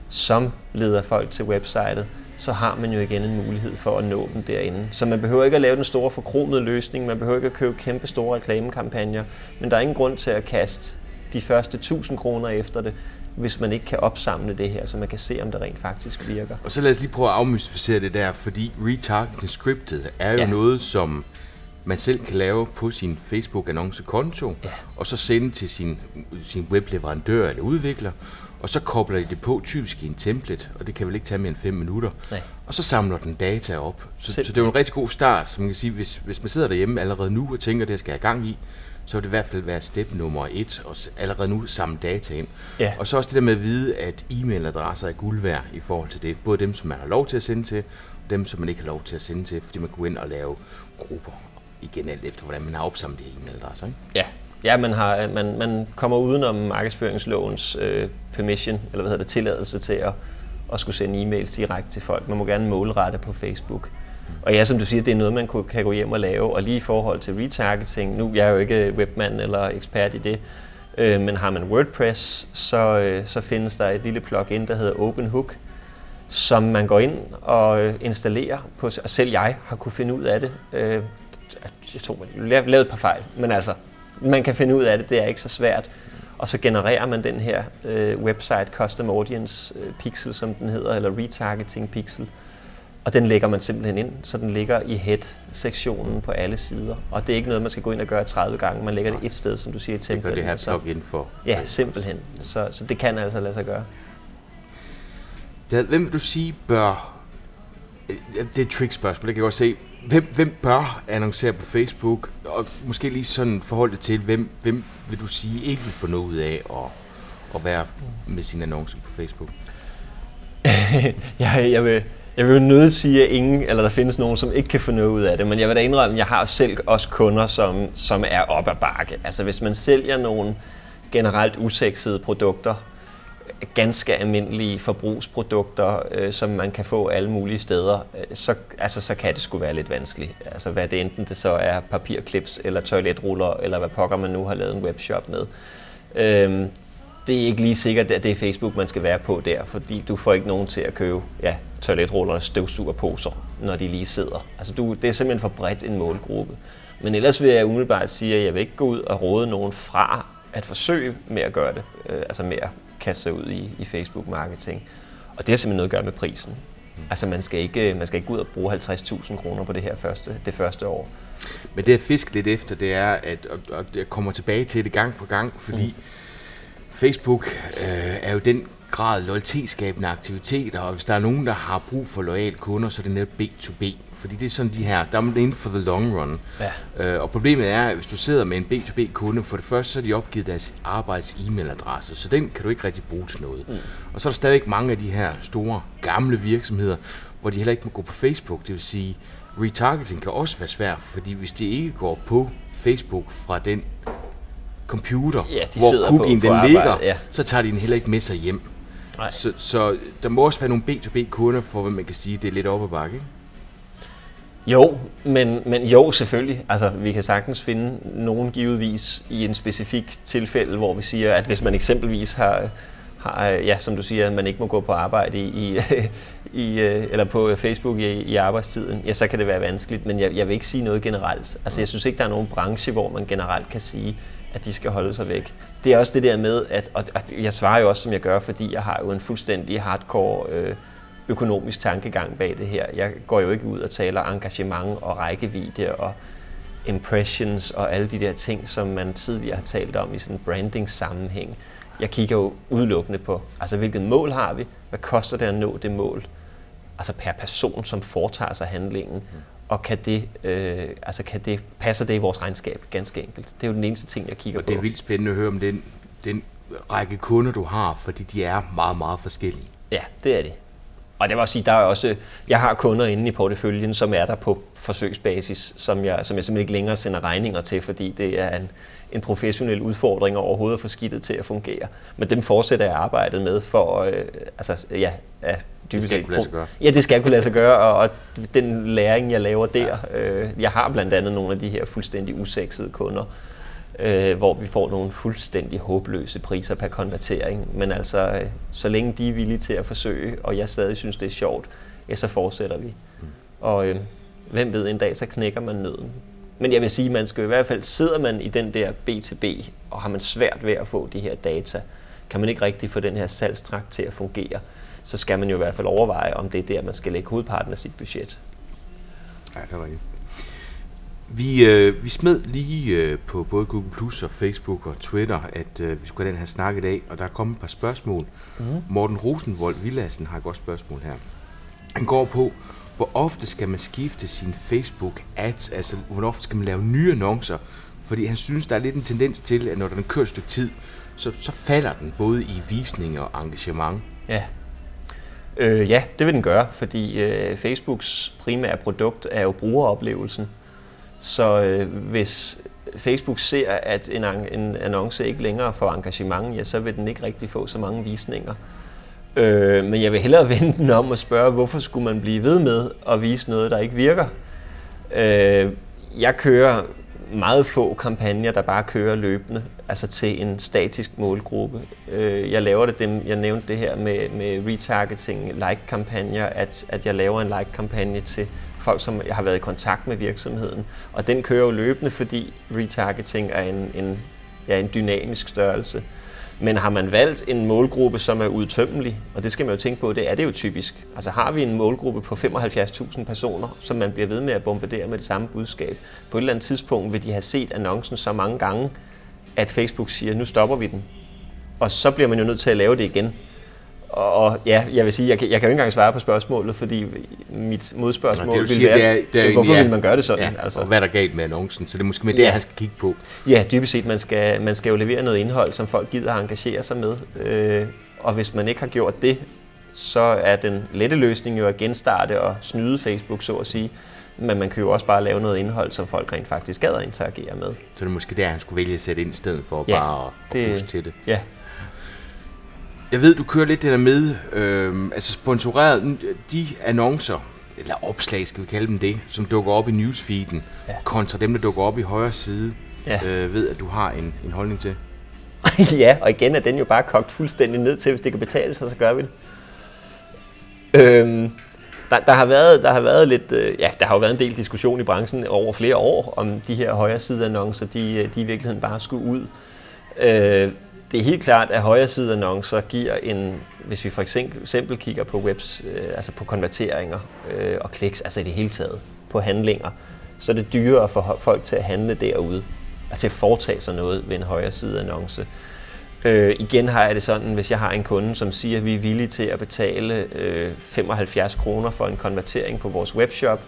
som leder folk til websitet, så har man jo igen en mulighed for at nå dem derinde. Så man behøver ikke at lave den store forkromede løsning, man behøver ikke at købe kæmpe store reklamekampagner, men der er ingen grund til at kaste de første 1000 kroner efter det, hvis man ikke kan opsamle det her, så man kan se, om det rent faktisk virker. Og så lad os lige prøve at afmystificere det der, fordi retargeting scriptet er jo ja. noget, som man selv kan lave på sin Facebook-annoncekonto, ja. og så sende til sin, sin webleverandør eller udvikler, og så kobler de det på typisk i en template, og det kan vel ikke tage mere end 5 minutter. Nej. Og så samler den data op. Så, så det er jo en rigtig god start, som man kan sige, hvis, hvis man sidder derhjemme allerede nu og tænker, at det skal jeg gang i, så vil det i hvert fald være step nummer et, og allerede nu samle data ind. Ja. Og så også det der med at vide, at e-mailadresser er guld værd i forhold til det. Både dem, som man har lov til at sende til, og dem, som man ikke har lov til at sende til, fordi man kan gå ind og lave grupper. Igen alt efter, hvordan man har opsamlet de e-mailadresser. Ikke? Ja, Ja, man, har, man, man kommer udenom markedsføringslovens øh, permission, eller hvad hedder det, tilladelse til at, at skulle sende e-mails direkte til folk. Man må gerne målrette på Facebook. Og ja, som du siger, det er noget, man kan gå hjem og lave. Og lige i forhold til retargeting, nu jeg er jo ikke webmand eller ekspert i det, øh, men har man WordPress, så, øh, så findes der et lille plugin, der hedder OpenHook, som man går ind og øh, installerer på, og selv jeg har kunne finde ud af det. Øh, jeg tror, jeg lavede et par fejl, men altså, man kan finde ud af det, det er ikke så svært. Og så genererer man den her øh, website custom audience øh, pixel, som den hedder, eller retargeting pixel, og den lægger man simpelthen ind, så den ligger i head-sektionen på alle sider. Og det er ikke noget, man skal gå ind og gøre 30 gange. Man lægger det et sted, som du siger, i templaten. Det gør det her plugin for. Ja, simpelthen. Så, så det kan altså lade sig gøre. Hvem vil du sige bør... Det er et trick-spørgsmål, det kan jeg godt se. Hvem, hvem bør annoncere på Facebook? Og måske lige sådan forhold det til, hvem, hvem vil du sige ikke vil få noget ud af at, at være med sin annonce på Facebook? [LAUGHS] jeg, jeg vil jeg vil jo nødt sige, at ingen, eller der findes nogen, som ikke kan få noget ud af det, men jeg vil da indrømme, at jeg har selv også kunder, som, som er op ad bakke. Altså hvis man sælger nogle generelt usexede produkter, ganske almindelige forbrugsprodukter, øh, som man kan få alle mulige steder, øh, så, altså, så kan det sgu være lidt vanskeligt. Altså hvad det enten det så er papirklips eller toiletruller, eller hvad pokker man nu har lavet en webshop med. Øh, det er ikke lige sikkert, at det er Facebook, man skal være på der, fordi du får ikke nogen til at købe ja, toiletruller og støvsugerposer, når de lige sidder. Altså du, det er simpelthen for bredt en målgruppe. Men ellers vil jeg umiddelbart sige, at jeg vil ikke gå ud og råde nogen fra at forsøge med at gøre det, øh, altså med at kaste sig ud i, i Facebook-marketing. Og det har simpelthen noget at gøre med prisen. Altså man skal ikke, man skal ikke gå ud og bruge 50.000 kroner på det her første, det første år. Men det jeg fisker lidt efter, det er, at og, og jeg kommer tilbage til det gang på gang, fordi mm. Facebook øh, er jo den grad loyalitetsskabende aktiviteter, og hvis der er nogen, der har brug for lojale kunder, så er det netop B2B. Fordi det er sådan de her, der er man inden for the long run. Ja. Øh, og problemet er, at hvis du sidder med en B2B-kunde, for det første så har de opgivet deres arbejds e-mailadresse, så den kan du ikke rigtig bruge til noget. Mm. Og så er der stadig mange af de her store, gamle virksomheder, hvor de heller ikke må gå på Facebook. Det vil sige, retargeting kan også være svært, fordi hvis de ikke går på Facebook fra den computer, ja, de hvor cookien den arbejde, ligger, ja. så tager de den heller ikke med sig hjem. Nej. Så, så der må også være nogle B2B-kunder, for hvad man kan sige, det er lidt op ad bakke, ikke? Jo, men, men jo, selvfølgelig. Altså, vi kan sagtens finde nogen givetvis i en specifik tilfælde, hvor vi siger, at hvis man eksempelvis har, har ja, som du siger, at man ikke må gå på arbejde i, i, i eller på Facebook i, i arbejdstiden, ja, så kan det være vanskeligt, men jeg, jeg vil ikke sige noget generelt. Altså, jeg synes ikke, der er nogen branche, hvor man generelt kan sige, at de skal holde sig væk. Det er også det der med, at, og jeg svarer jo også, som jeg gør, fordi jeg har jo en fuldstændig hardcore øh, økonomisk tankegang bag det her. Jeg går jo ikke ud og taler engagement og rækkevidde og impressions og alle de der ting, som man tidligere har talt om i sådan en branding sammenhæng. Jeg kigger jo udelukkende på, altså hvilket mål har vi, hvad koster det at nå det mål, altså per person, som foretager sig handlingen, mm og kan det, øh, altså kan det, passer det i vores regnskab, ganske enkelt. Det er jo den eneste ting, jeg kigger og på. det er vildt spændende at høre om den, den række kunder, du har, fordi de er meget, meget forskellige. Ja, det er de. Og det vil også sige, der er også, jeg har kunder inde i porteføljen, som er der på forsøgsbasis, som jeg, som jeg simpelthen ikke længere sender regninger til, fordi det er en, en professionel udfordring overhovedet at få skidtet til at fungere. Men dem fortsætter jeg arbejdet med for, øh, altså ja, ja det skal kunne lade sig gøre. Ja, det skal kunne lade sig gøre, og, og den læring, jeg laver der, ja. øh, jeg har blandt andet nogle af de her fuldstændig usexede kunder, øh, hvor vi får nogle fuldstændig håbløse priser per konvertering. Men altså, øh, så længe de er villige til at forsøge, og jeg stadig synes, det er sjovt, ja, så fortsætter vi. Mm. Og øh, hvem ved, en dag så knækker man nøden. Men jeg vil sige, man skal i hvert fald, sidder man i den der B2B, og har man svært ved at få de her data, kan man ikke rigtig få den her salgstrakt til at fungere, så skal man jo i hvert fald overveje, om det er der, man skal lægge hovedparten af sit budget. Ja, det er rigtigt. Vi, øh, vi smed lige øh, på både Google Plus og Facebook og Twitter, at øh, vi skulle have den her snak i dag, og der er kommet et par spørgsmål. Mm. Morten Rosenvold Villassen har et godt spørgsmål her. Han går på, hvor ofte skal man skifte sin Facebook ads, altså hvor ofte skal man lave nye annoncer, fordi han synes, der er lidt en tendens til, at når den kører et stykke tid, så, så falder den både i visning og engagement. Ja. Øh, ja, det vil den gøre, fordi øh, Facebooks primære produkt er jo brugeroplevelsen. Så øh, hvis Facebook ser, at en, en annonce ikke længere får engagement, ja, så vil den ikke rigtig få så mange visninger. Øh, men jeg vil hellere [LAUGHS] vende den om og spørge, hvorfor skulle man blive ved med at vise noget, der ikke virker? Øh, jeg kører meget få kampagner, der bare kører løbende, altså til en statisk målgruppe. Øh, jeg laver det, dem, jeg nævnte det her med, med retargeting, like-kampagner, at, at jeg laver en like-kampagne til folk, som jeg har været i kontakt med virksomheden. Og den kører jo løbende, fordi retargeting er en, en, ja, en dynamisk størrelse. Men har man valgt en målgruppe, som er udtømmelig, og det skal man jo tænke på, det er det jo typisk. Altså har vi en målgruppe på 75.000 personer, som man bliver ved med at bombardere med det samme budskab, på et eller andet tidspunkt vil de have set annoncen så mange gange, at Facebook siger, nu stopper vi den. Og så bliver man jo nødt til at lave det igen. Og ja, jeg vil sige, jeg kan, jeg kan jo ikke engang svare på spørgsmålet, fordi mit modspørgsmål Nå, det, vil være, det er, det er, hvorfor ja, vil man gøre det sådan? Ja, altså. Og hvad er der galt med annoncen? Så det er måske med det, ja. han skal kigge på. Ja, dybest set, man skal, man skal jo levere noget indhold, som folk gider at engagere sig med. Øh, og hvis man ikke har gjort det, så er den lette løsning jo at genstarte og snyde Facebook, så at sige. Men man kan jo også bare lave noget indhold, som folk rent faktisk gad at interagere med. Så det er måske der, han skulle vælge at sætte ind i stedet for ja, bare at, det, puste til det. Ja, jeg ved, du kører lidt det der med, øh, altså sponsoreret, de annoncer, eller opslag skal vi kalde dem det, som dukker op i newsfeeden, ja. kontra dem, der dukker op i højre side, ja. øh, ved at du har en, en holdning til? [LAUGHS] ja, og igen er den jo bare kogt fuldstændig ned til, hvis det kan betale sig, så gør vi det. Øhm, der, der, har været, der har været lidt, øh, ja, der har jo været en del diskussion i branchen over flere år, om de her højre side annoncer, de, øh, de i virkeligheden bare skulle ud. Øh, det er helt klart, at højre side annoncer giver en, hvis vi for eksempel kigger på webs, øh, altså på konverteringer øh, og kliks, altså i det hele taget, på handlinger, så er det dyrere for folk til at handle derude, altså at foretage sig noget ved en højre side annonce. Øh, igen har jeg det sådan, hvis jeg har en kunde, som siger, at vi er villige til at betale øh, 75 kroner for en konvertering på vores webshop,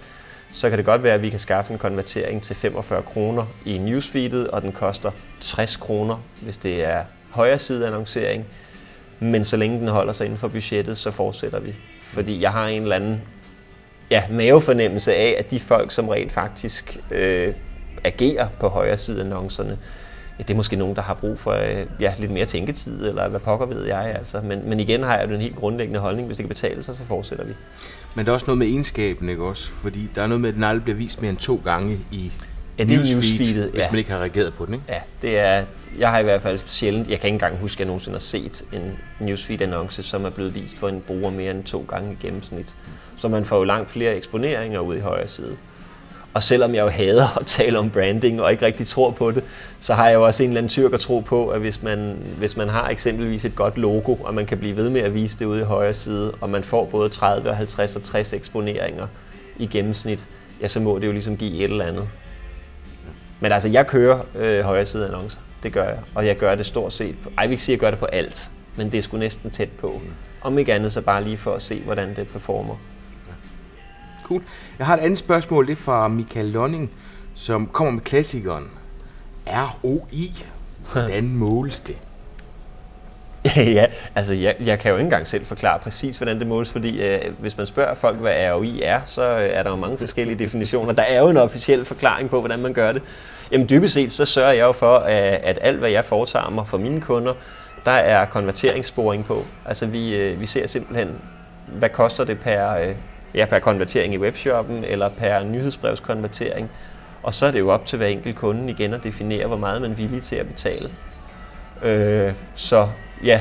så kan det godt være, at vi kan skaffe en konvertering til 45 kroner i newsfeedet, og den koster 60 kroner, hvis det er højre side annoncering. Men så længe den holder sig inden for budgettet, så fortsætter vi. Fordi jeg har en eller anden ja, mavefornemmelse af, at de folk, som rent faktisk øh, agerer på højre side annoncerne, ja, det er måske nogen, der har brug for øh, ja, lidt mere tænketid, eller hvad pokker ved jeg. Altså. Men, men igen har jeg jo en helt grundlæggende holdning. Hvis det kan betale sig, så fortsætter vi. Men der er også noget med egenskaben, ikke også? Fordi der er noget med, at den aldrig bliver vist mere end to gange i ja, det er newsfeed, hvis ja. man ikke har reageret på den, ikke? Ja, det er, jeg har i hvert fald sjældent, jeg kan ikke engang huske, at jeg nogensinde har set en newsfeed-annonce, som er blevet vist for en bruger mere end to gange i gennemsnit. Så man får jo langt flere eksponeringer ud i højre side. Og selvom jeg jo hader at tale om branding og ikke rigtig tror på det, så har jeg jo også en eller anden tyrk at tro på, at hvis man, hvis man har eksempelvis et godt logo, og man kan blive ved med at vise det ude i højre side, og man får både 30, 50 og 60 eksponeringer i gennemsnit, ja, så må det jo ligesom give et eller andet. Men altså, jeg kører øh, højre side annoncer. Det gør jeg. Og jeg gør det stort set på, ej, jeg vil ikke sige, at jeg gør det på alt, men det er sgu næsten tæt på. Om ikke andet, så bare lige for at se, hvordan det performer. Cool. Jeg har et andet spørgsmål, det er fra Michael Lonning, som kommer med klassikeren. ROI. [LAUGHS] Hvordan måles det? [LAUGHS] ja, altså jeg, jeg kan jo ikke engang selv forklare præcis, hvordan det måles, fordi øh, hvis man spørger folk, hvad ROI er, så øh, er der jo mange forskellige definitioner. Der er jo en officiel forklaring på, hvordan man gør det. Jamen dybest set, så sørger jeg jo for, at, at alt, hvad jeg foretager mig for mine kunder, der er konverteringssporing på. Altså vi, øh, vi ser simpelthen, hvad koster det per, øh, ja, per konvertering i webshoppen, eller per nyhedsbrevskonvertering. Og så er det jo op til hver enkelt kunde igen at definere, hvor meget man er villig til at betale. Øh, så ja,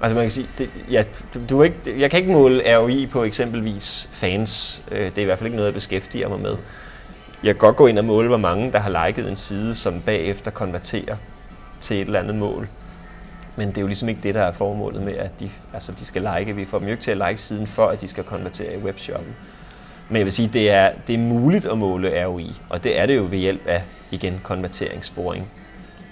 altså man kan sige, det, ja, du, du ikke, jeg kan ikke måle ROI på eksempelvis fans. Øh, det er i hvert fald ikke noget, jeg beskæftiger mig med. Jeg kan godt gå ind og måle, hvor mange der har liket en side, som bagefter konverterer til et eller andet mål. Men det er jo ligesom ikke det, der er formålet med, at de, altså de skal like. Vi får dem jo ikke til at like siden, for at de skal konvertere i webshoppen. Men jeg vil sige, det er, det er muligt at måle ROI, og det er det jo ved hjælp af, igen, konverteringssporing.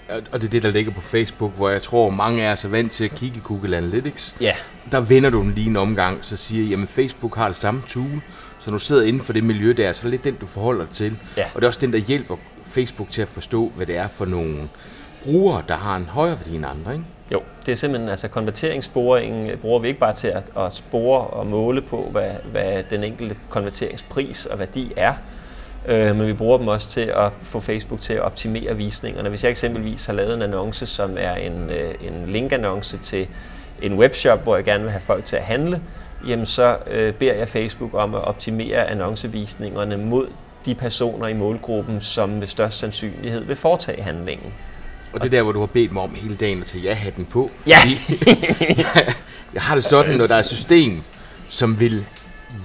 Og det er det, der ligger på Facebook, hvor jeg tror, mange er så vant til at kigge i Google Analytics. Ja. Der vender du den lige en omgang, så siger jamen Facebook har det samme tool, så du sidder inden for det miljø der, så er det lidt den, du forholder dig til. Ja. Og det er også den, der hjælper Facebook til at forstå, hvad det er for nogle brugere, der har en højere værdi end andre, ikke? Jo, det er simpelthen, altså konverteringssporingen bruger vi ikke bare til at, at spore og måle på, hvad, hvad den enkelte konverteringspris og værdi er, øh, men vi bruger dem også til at få Facebook til at optimere visningerne. Hvis jeg eksempelvis har lavet en annonce, som er en, øh, en linkannonce til en webshop, hvor jeg gerne vil have folk til at handle, jamen så øh, beder jeg Facebook om at optimere annoncevisningerne mod de personer i målgruppen, som med størst sandsynlighed vil foretage handlingen. Og det er der, hvor du har bedt mig om hele dagen at tage ja-hatten på. Ja. [LAUGHS] jeg har det sådan, når der er et system, som vil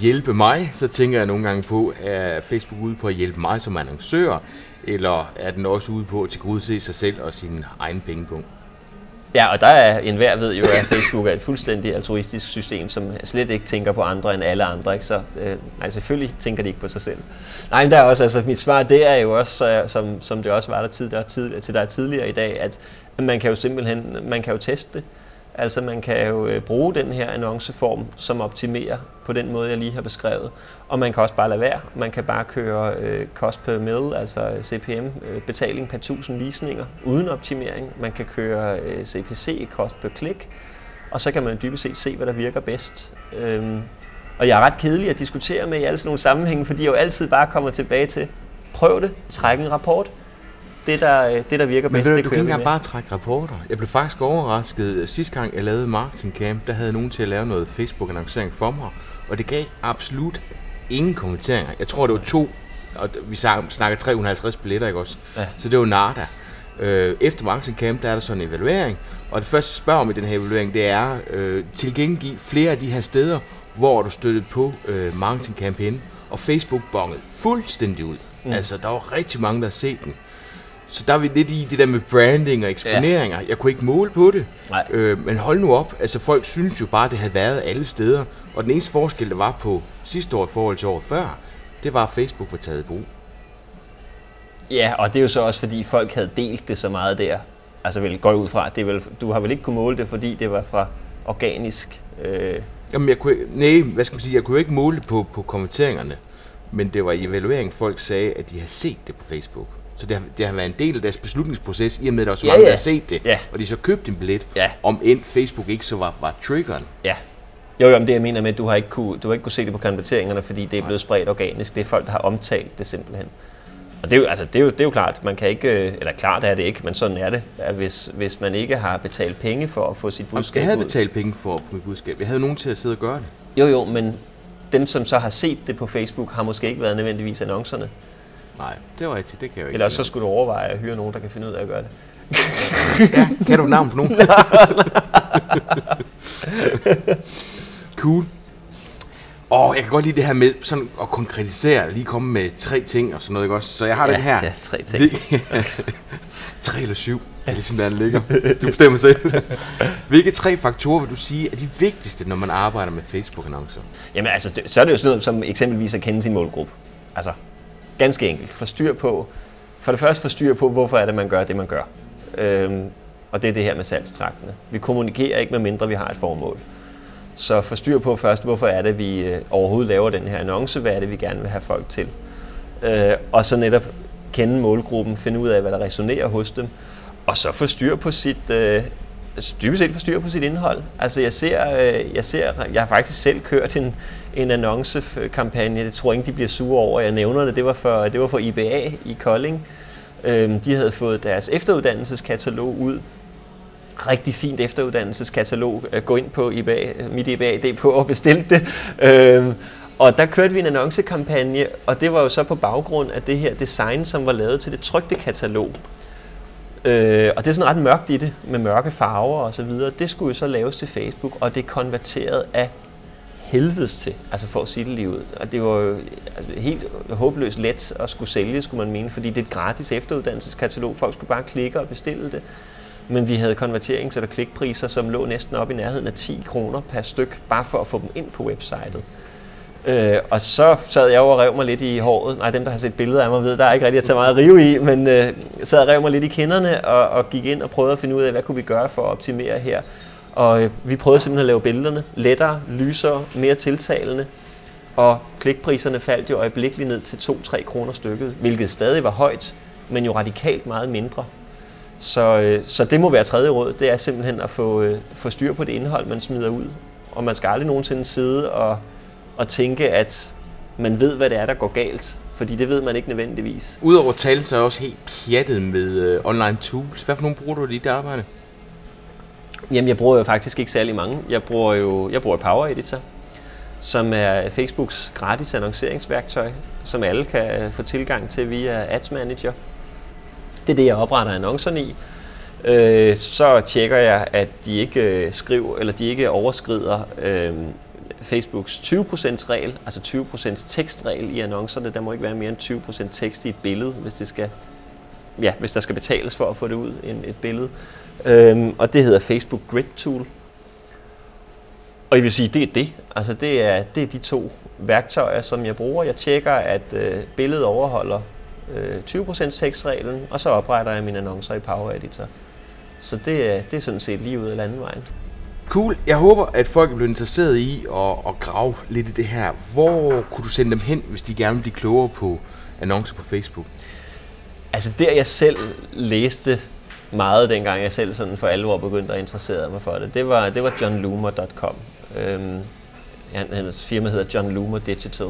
hjælpe mig, så tænker jeg nogle gange på, er Facebook ude på at hjælpe mig som annoncør, eller er den også ude på at tilgodese sig selv og sin egen pengepunkt? Ja, og der er enhver ved jo, at Facebook er et fuldstændig altruistisk system, som slet ikke tænker på andre end alle andre. Ikke? Så øh, nej, selvfølgelig tænker de ikke på sig selv. Nej, men der er også, altså mit svar, det er jo også, øh, som, som det også var der, tid, der tid, til dig tidligere i dag, at man kan jo simpelthen, man kan jo teste det. Altså man kan jo øh, bruge den her annonceform, som optimerer på den måde, jeg lige har beskrevet. Og man kan også bare lade være. Man kan bare køre øh, cost per mill, altså øh, CPM, øh, betaling per 1000 visninger, uden optimering. Man kan køre øh, CPC, cost per klik. Og så kan man dybest set se, hvad der virker bedst. Øhm, og jeg er ret kedelig at diskutere med i alle sådan nogle sammenhænge, fordi jeg jo altid bare kommer tilbage til, prøv det, træk en rapport, det, der, øh, det, der virker bedst, Men det du kan ikke bare trække rapporter. Jeg blev faktisk overrasket. Sidste gang, jeg lavede Marketing Camp, der havde nogen til at lave noget Facebook-annoncering for mig, og det gav absolut ingen kommenteringer. Jeg tror, det var to, og vi snakker 350 billetter, ikke også? Ja. Så det var nada. Øh, efter Marketing Camp, der er der sådan en evaluering, og det første, spørger om i den her evaluering, det er øh, tilgængelige flere af de her steder, hvor du støttede på øh, Marketing Camp hen, og Facebook bongede fuldstændig ud. Mm. Altså, der var rigtig mange, der har set den. Så der er vi lidt i det der med branding og eksponeringer. Ja. Jeg kunne ikke måle på det. Nej. Øh, men hold nu op. Altså folk synes jo bare, at det havde været alle steder. Og den eneste forskel, der var på sidste år i forhold til året før, det var, at Facebook var taget i brug. Ja, og det er jo så også, fordi folk havde delt det så meget der. Altså vel, går ud fra, det er vel, du har vel ikke kunne måle det, fordi det var fra organisk... Øh... Jamen, jeg kunne, nej, hvad skal man sige, jeg kunne ikke måle på, på kommenteringerne. Men det var i evalueringen, folk sagde, at de havde set det på Facebook. Så det har, det har været en del af deres beslutningsproces, i og med, at der var så Ja, mange, ja. der har set det. Ja. Og de så købte en billet, Ja. om end Facebook ikke så var, var triggeren. Ja. Jo, jo, men det jeg mener med, at du har ikke kunne, du har ikke kunne se det på konverteringerne, fordi det er blevet spredt organisk. Det er folk, der har omtalt det simpelthen. Og det er jo, altså, det er jo, det er jo klart, man kan ikke, øh, eller klart er det ikke, men sådan er det, at hvis, hvis man ikke har betalt penge for at få sit budskab Jeg havde ud. betalt penge for at få mit budskab. Jeg havde nogen til at sidde og gøre det. Jo, jo, men dem, som så har set det på Facebook, har måske ikke været nødvendigvis annoncerne. Nej, det var rigtigt. Det kan jeg ikke. Eller så skulle du overveje at hyre nogen, der kan finde ud af at gøre det. Ja, kan du navn på nogen? [LAUGHS] cool. Og jeg kan godt lide det her med sådan at konkretisere, lige komme med tre ting og sådan noget, ikke også? Så jeg har Ja, den her. ja, tre ting. [LAUGHS] Tre eller syv, det er ligesom der den ligger. Du bestemmer selv. Hvilke tre faktorer vil du sige er de vigtigste, når man arbejder med Facebook-annoncer? Jamen altså, så er det jo sådan noget som eksempelvis at kende sin målgruppe. Altså, ganske enkelt. Få styr på, for det første få styr på, hvorfor er det, man gør det, man gør. Øhm, og det er det her med salgstraktene. Vi kommunikerer ikke, med mindre vi har et formål. Så få styr på først, hvorfor er det, vi øh, overhovedet laver den her annonce, hvad er det, vi gerne vil have folk til. Øh, og så netop kende målgruppen, finde ud af, hvad der resonerer hos dem, og så få styr på sit, øh, altså dybest set få styr på sit indhold. Altså jeg ser, øh, jeg ser, jeg har faktisk selv kørt en, en annoncekampagne, det tror jeg ikke, de bliver sure over, jeg nævner det, det var for, det var for IBA i Kolding. Øhm, de havde fået deres efteruddannelseskatalog ud, rigtig fint efteruddannelseskatalog. Øh, gå ind på IBA, øh, mit IBA.dk og bestil det. Øhm, og der kørte vi en annoncekampagne, og det var jo så på baggrund af det her design, som var lavet til det trygte katalog. Øh, og det er sådan ret mørkt i det, med mørke farver og så videre. Det skulle jo så laves til Facebook, og det konverterede af helvedes til, altså for at sige det lige ud. Og det var jo altså, helt håbløst let at skulle sælge, skulle man mene, fordi det er et gratis efteruddannelseskatalog. Folk skulle bare klikke og bestille det. Men vi havde konverterings- eller klikpriser, som lå næsten op i nærheden af 10 kroner per styk, bare for at få dem ind på websitet. Øh, og så sad jeg over og rev mig lidt i håret. Nej, dem, der har set billeder af mig, ved, der er ikke rigtig at tage meget at rive i, men øh, sad og rev mig lidt i kinderne og, og gik ind og prøvede at finde ud af, hvad kunne vi gøre for at optimere her. Og øh, vi prøvede simpelthen at lave billederne lettere, lysere, mere tiltalende. Og klikpriserne faldt jo øjeblikkeligt ned til 2-3 kroner stykket, hvilket stadig var højt, men jo radikalt meget mindre. Så, øh, så det må være tredje råd, det er simpelthen at få, øh, få styr på det indhold, man smider ud. Og man skal aldrig nogensinde sidde og, og tænke, at man ved, hvad det er, der går galt. Fordi det ved man ikke nødvendigvis. Udover tal, så er jeg også helt pjattet med øh, online tools. Hvad for nogle bruger du i dit arbejde? Jamen, jeg bruger jo faktisk ikke særlig mange. Jeg bruger jo jeg bruger Power Editor, som er Facebooks gratis annonceringsværktøj, som alle kan øh, få tilgang til via Ads Manager. Det er det, jeg opretter annoncerne i. Øh, så tjekker jeg, at de ikke øh, skriver, eller de ikke overskrider øh, Facebooks 20% regel, altså 20% tekstregel i annoncerne. Der må ikke være mere end 20% tekst i et billede, hvis det skal ja, hvis der skal betales for at få det ud, en, et billede. Øhm, og det hedder Facebook Grid Tool. Og jeg vil sige, det er det. Altså det er, det er de to værktøjer, som jeg bruger. Jeg tjekker, at øh, billedet overholder øh, 20% tekstreglen, og så opretter jeg mine annoncer i Power Editor. Så det er, det er sådan set lige ud af landevejen. Cool. Jeg håber, at folk er blevet interesseret i at, at grave lidt i det her. Hvor kunne du sende dem hen, hvis de gerne vil blive klogere på annoncer på Facebook? Altså der jeg selv læste meget, dengang jeg selv sådan for alvor begyndte at interessere mig for det, det var, det var johnloomer.com. Øhm, hans firma hedder John Loomer Digital.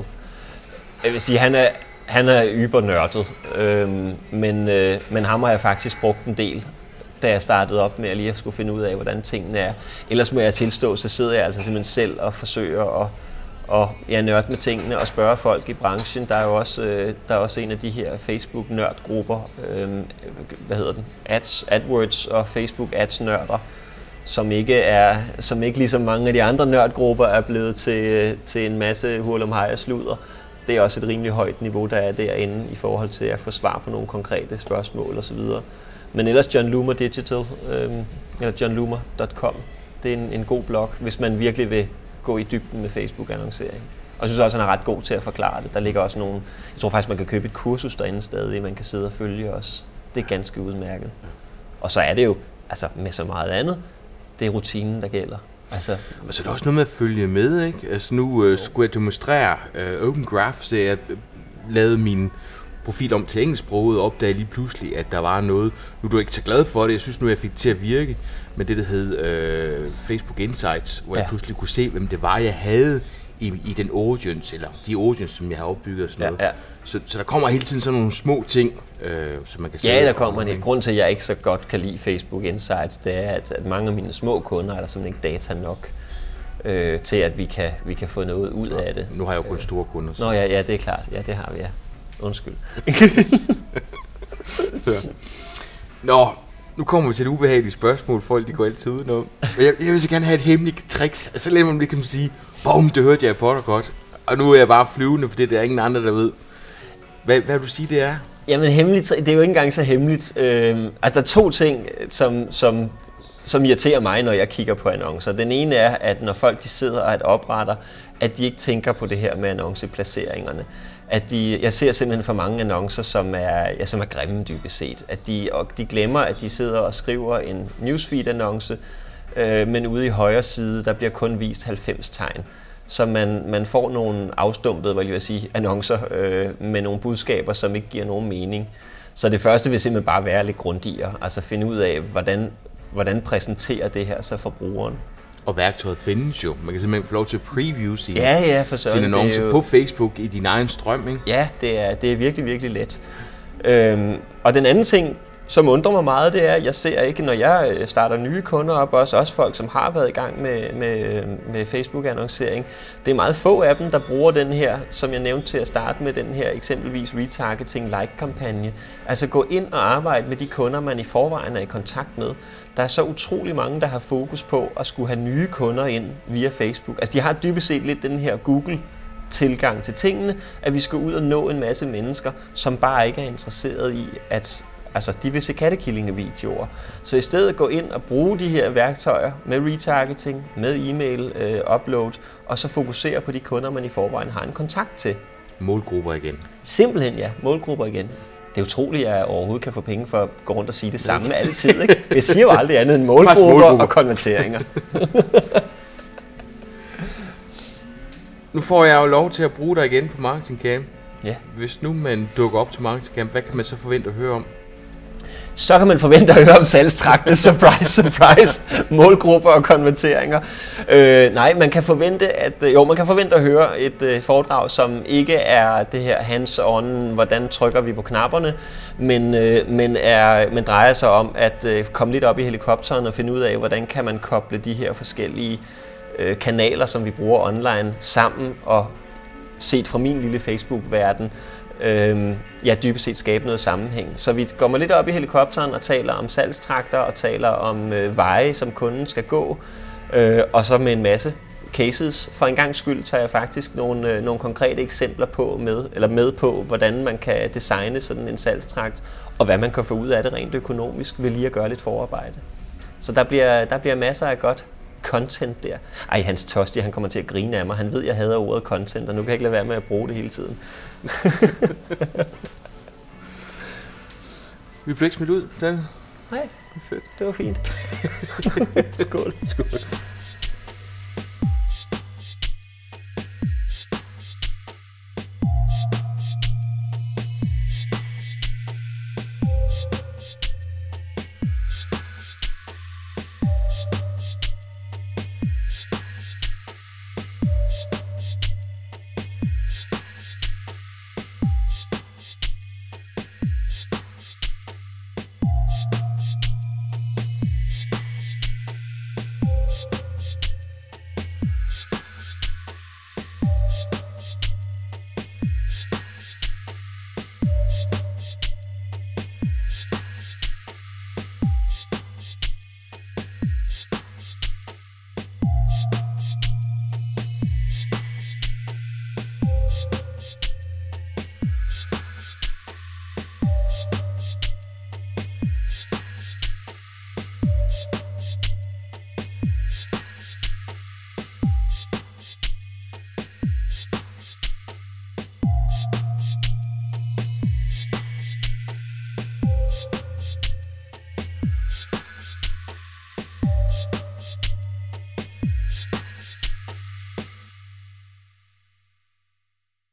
Jeg vil sige, han er, han er ybernørdet, øhm, men, øh, men ham har jeg faktisk brugt en del, da jeg startede op med at lige at skulle finde ud af, hvordan tingene er. Ellers må jeg tilstå, så sidder jeg altså simpelthen selv og forsøger at, og ja, nørde med tingene og spørge folk i branchen. Der er jo også, øh, der er også en af de her Facebook-nørdgrupper, øh, hvad hedder den, Ads, AdWords og Facebook Ads-nørder, som ikke er, som ikke ligesom mange af de andre nørdgrupper er blevet til, øh, til en masse hul om og sludder. Det er også et rimelig højt niveau, der er derinde i forhold til at få svar på nogle konkrete spørgsmål osv. Men ellers John Loomer Digital, øh, eller johnloomer.com, det er en, en god blog, hvis man virkelig vil gå i dybden med Facebook-annoncering. Og jeg synes også, at han er ret god til at forklare det. Der ligger også nogle... Jeg tror faktisk, man kan købe et kursus derinde stadig, man kan sidde og følge os. Det er ganske udmærket. Og så er det jo, altså med så meget andet, det er rutinen, der gælder. Altså, og så er der også noget med at følge med, ikke? Altså nu øh, skulle jeg demonstrere øh, Open Graph, så jeg øh, lavede min profil om til engelsksproget og opdagede lige pludselig, at der var noget. Nu er du ikke så glad for det, jeg synes nu, jeg fik det til at virke med det, der hed øh, Facebook Insights, hvor ja. jeg pludselig kunne se, hvem det var, jeg havde i, i den audience, eller de audience, som jeg har opbygget og sådan ja, noget. Ja. Så, så der kommer hele tiden sådan nogle små ting, øh, som man kan se. Ja, der kommer en grund til, at jeg ikke så godt kan lide Facebook Insights, det er, at, at mange af mine små kunder er der simpelthen ikke data nok øh, til, at vi kan, vi kan få noget ud af det. Nu har jeg jo kun store kunder. Så. Nå ja, ja, det er klart. Ja, det har vi, ja. Undskyld. [LAUGHS] så. Nå, nu kommer vi til et ubehageligt spørgsmål. Folk de går altid udenom. Men jeg, jeg vil så gerne have et hemmeligt tricks. Altså, så lader man det kan man sige, bum, det hørte jeg på dig godt. Og nu er jeg bare flyvende, for det er ingen andre, der ved. Hvad, hvad vil du sige, det er? Jamen hemmeligt, det er jo ikke engang så hemmeligt. Øh, altså der er to ting, som, som, som irriterer mig, når jeg kigger på annoncer. Den ene er, at når folk de sidder og opretter, at de ikke tænker på det her med annonceplaceringerne at de, jeg ser simpelthen for mange annoncer, som er, ja, som er grimme dybest set. At de, og de glemmer, at de sidder og skriver en newsfeed-annonce, øh, men ude i højre side, der bliver kun vist 90 tegn. Så man, man får nogle afstumpede, hvad jeg vil sige, annoncer øh, med nogle budskaber, som ikke giver nogen mening. Så det første vil simpelthen bare være lidt grundigere, altså finde ud af, hvordan, hvordan præsenterer det her så for brugeren. Og værktøjet findes jo. Man kan simpelthen få lov til at preview sine, ja, ja, for sine annoncer jo... på Facebook i din egen strøm. Ikke? Ja, det er, det er virkelig, virkelig let. Øhm, og den anden ting, som undrer mig meget, det er, at jeg ser ikke, når jeg øh, starter nye kunder op, også, også folk, som har været i gang med, med, med Facebook-annoncering, det er meget få af dem, der bruger den her, som jeg nævnte til at starte med, den her eksempelvis retargeting like-kampagne. Altså gå ind og arbejde med de kunder, man i forvejen er i kontakt med. Der er så utrolig mange, der har fokus på at skulle have nye kunder ind via Facebook. Altså de har dybest set lidt den her Google tilgang til tingene, at vi skal ud og nå en masse mennesker, som bare ikke er interesseret i at Altså, de vil se kattekillingevideoer. Så i stedet gå ind og bruge de her værktøjer med retargeting, med e-mail øh, upload, og så fokusere på de kunder, man i forvejen har en kontakt til. Målgrupper igen. Simpelthen ja, målgrupper igen. Det er utroligt, at jeg overhovedet kan få penge for at gå rundt og sige det samme altid. Ikke? Jeg siger jo aldrig andet end målgrupper, målgrupper. og konverteringer. [LAUGHS] nu får jeg jo lov til at bruge dig igen på Marketing Camp. Ja. Hvis nu man dukker op til Marketing Camp, hvad kan man så forvente at høre om? Så kan man forvente at høre om salgstrakte, [LAUGHS] surprise, surprise, målgrupper og konverteringer. Øh, nej, man kan forvente at øh, jo, man kan forvente at høre et øh, foredrag, som ikke er det her hands-on, hvordan trykker vi på knapperne, men, øh, men, er, men drejer sig om at øh, komme lidt op i helikopteren og finde ud af, hvordan kan man koble de her forskellige øh, kanaler, som vi bruger online, sammen og set fra min lille Facebook-verden, øh, ja, dybest set skabe noget sammenhæng. Så vi går lidt op i helikopteren og taler om salgstrakter og taler om øh, veje, som kunden skal gå, øh, og så med en masse cases. For en gang skyld tager jeg faktisk nogle, øh, nogle konkrete eksempler på med, eller med på, hvordan man kan designe sådan en salgstrakt, og hvad man kan få ud af det rent økonomisk ved lige at gøre lidt forarbejde. Så der bliver, der bliver masser af godt content der. Ej, Hans Tosti, han kommer til at grine af mig. Han ved, jeg hader ordet content, og nu kan jeg ikke lade være med at bruge det hele tiden. [LAUGHS] Vi blev ikke smidt ud, Daniel. Nej, fedt. det var fint. [LAUGHS] Skål. Skål.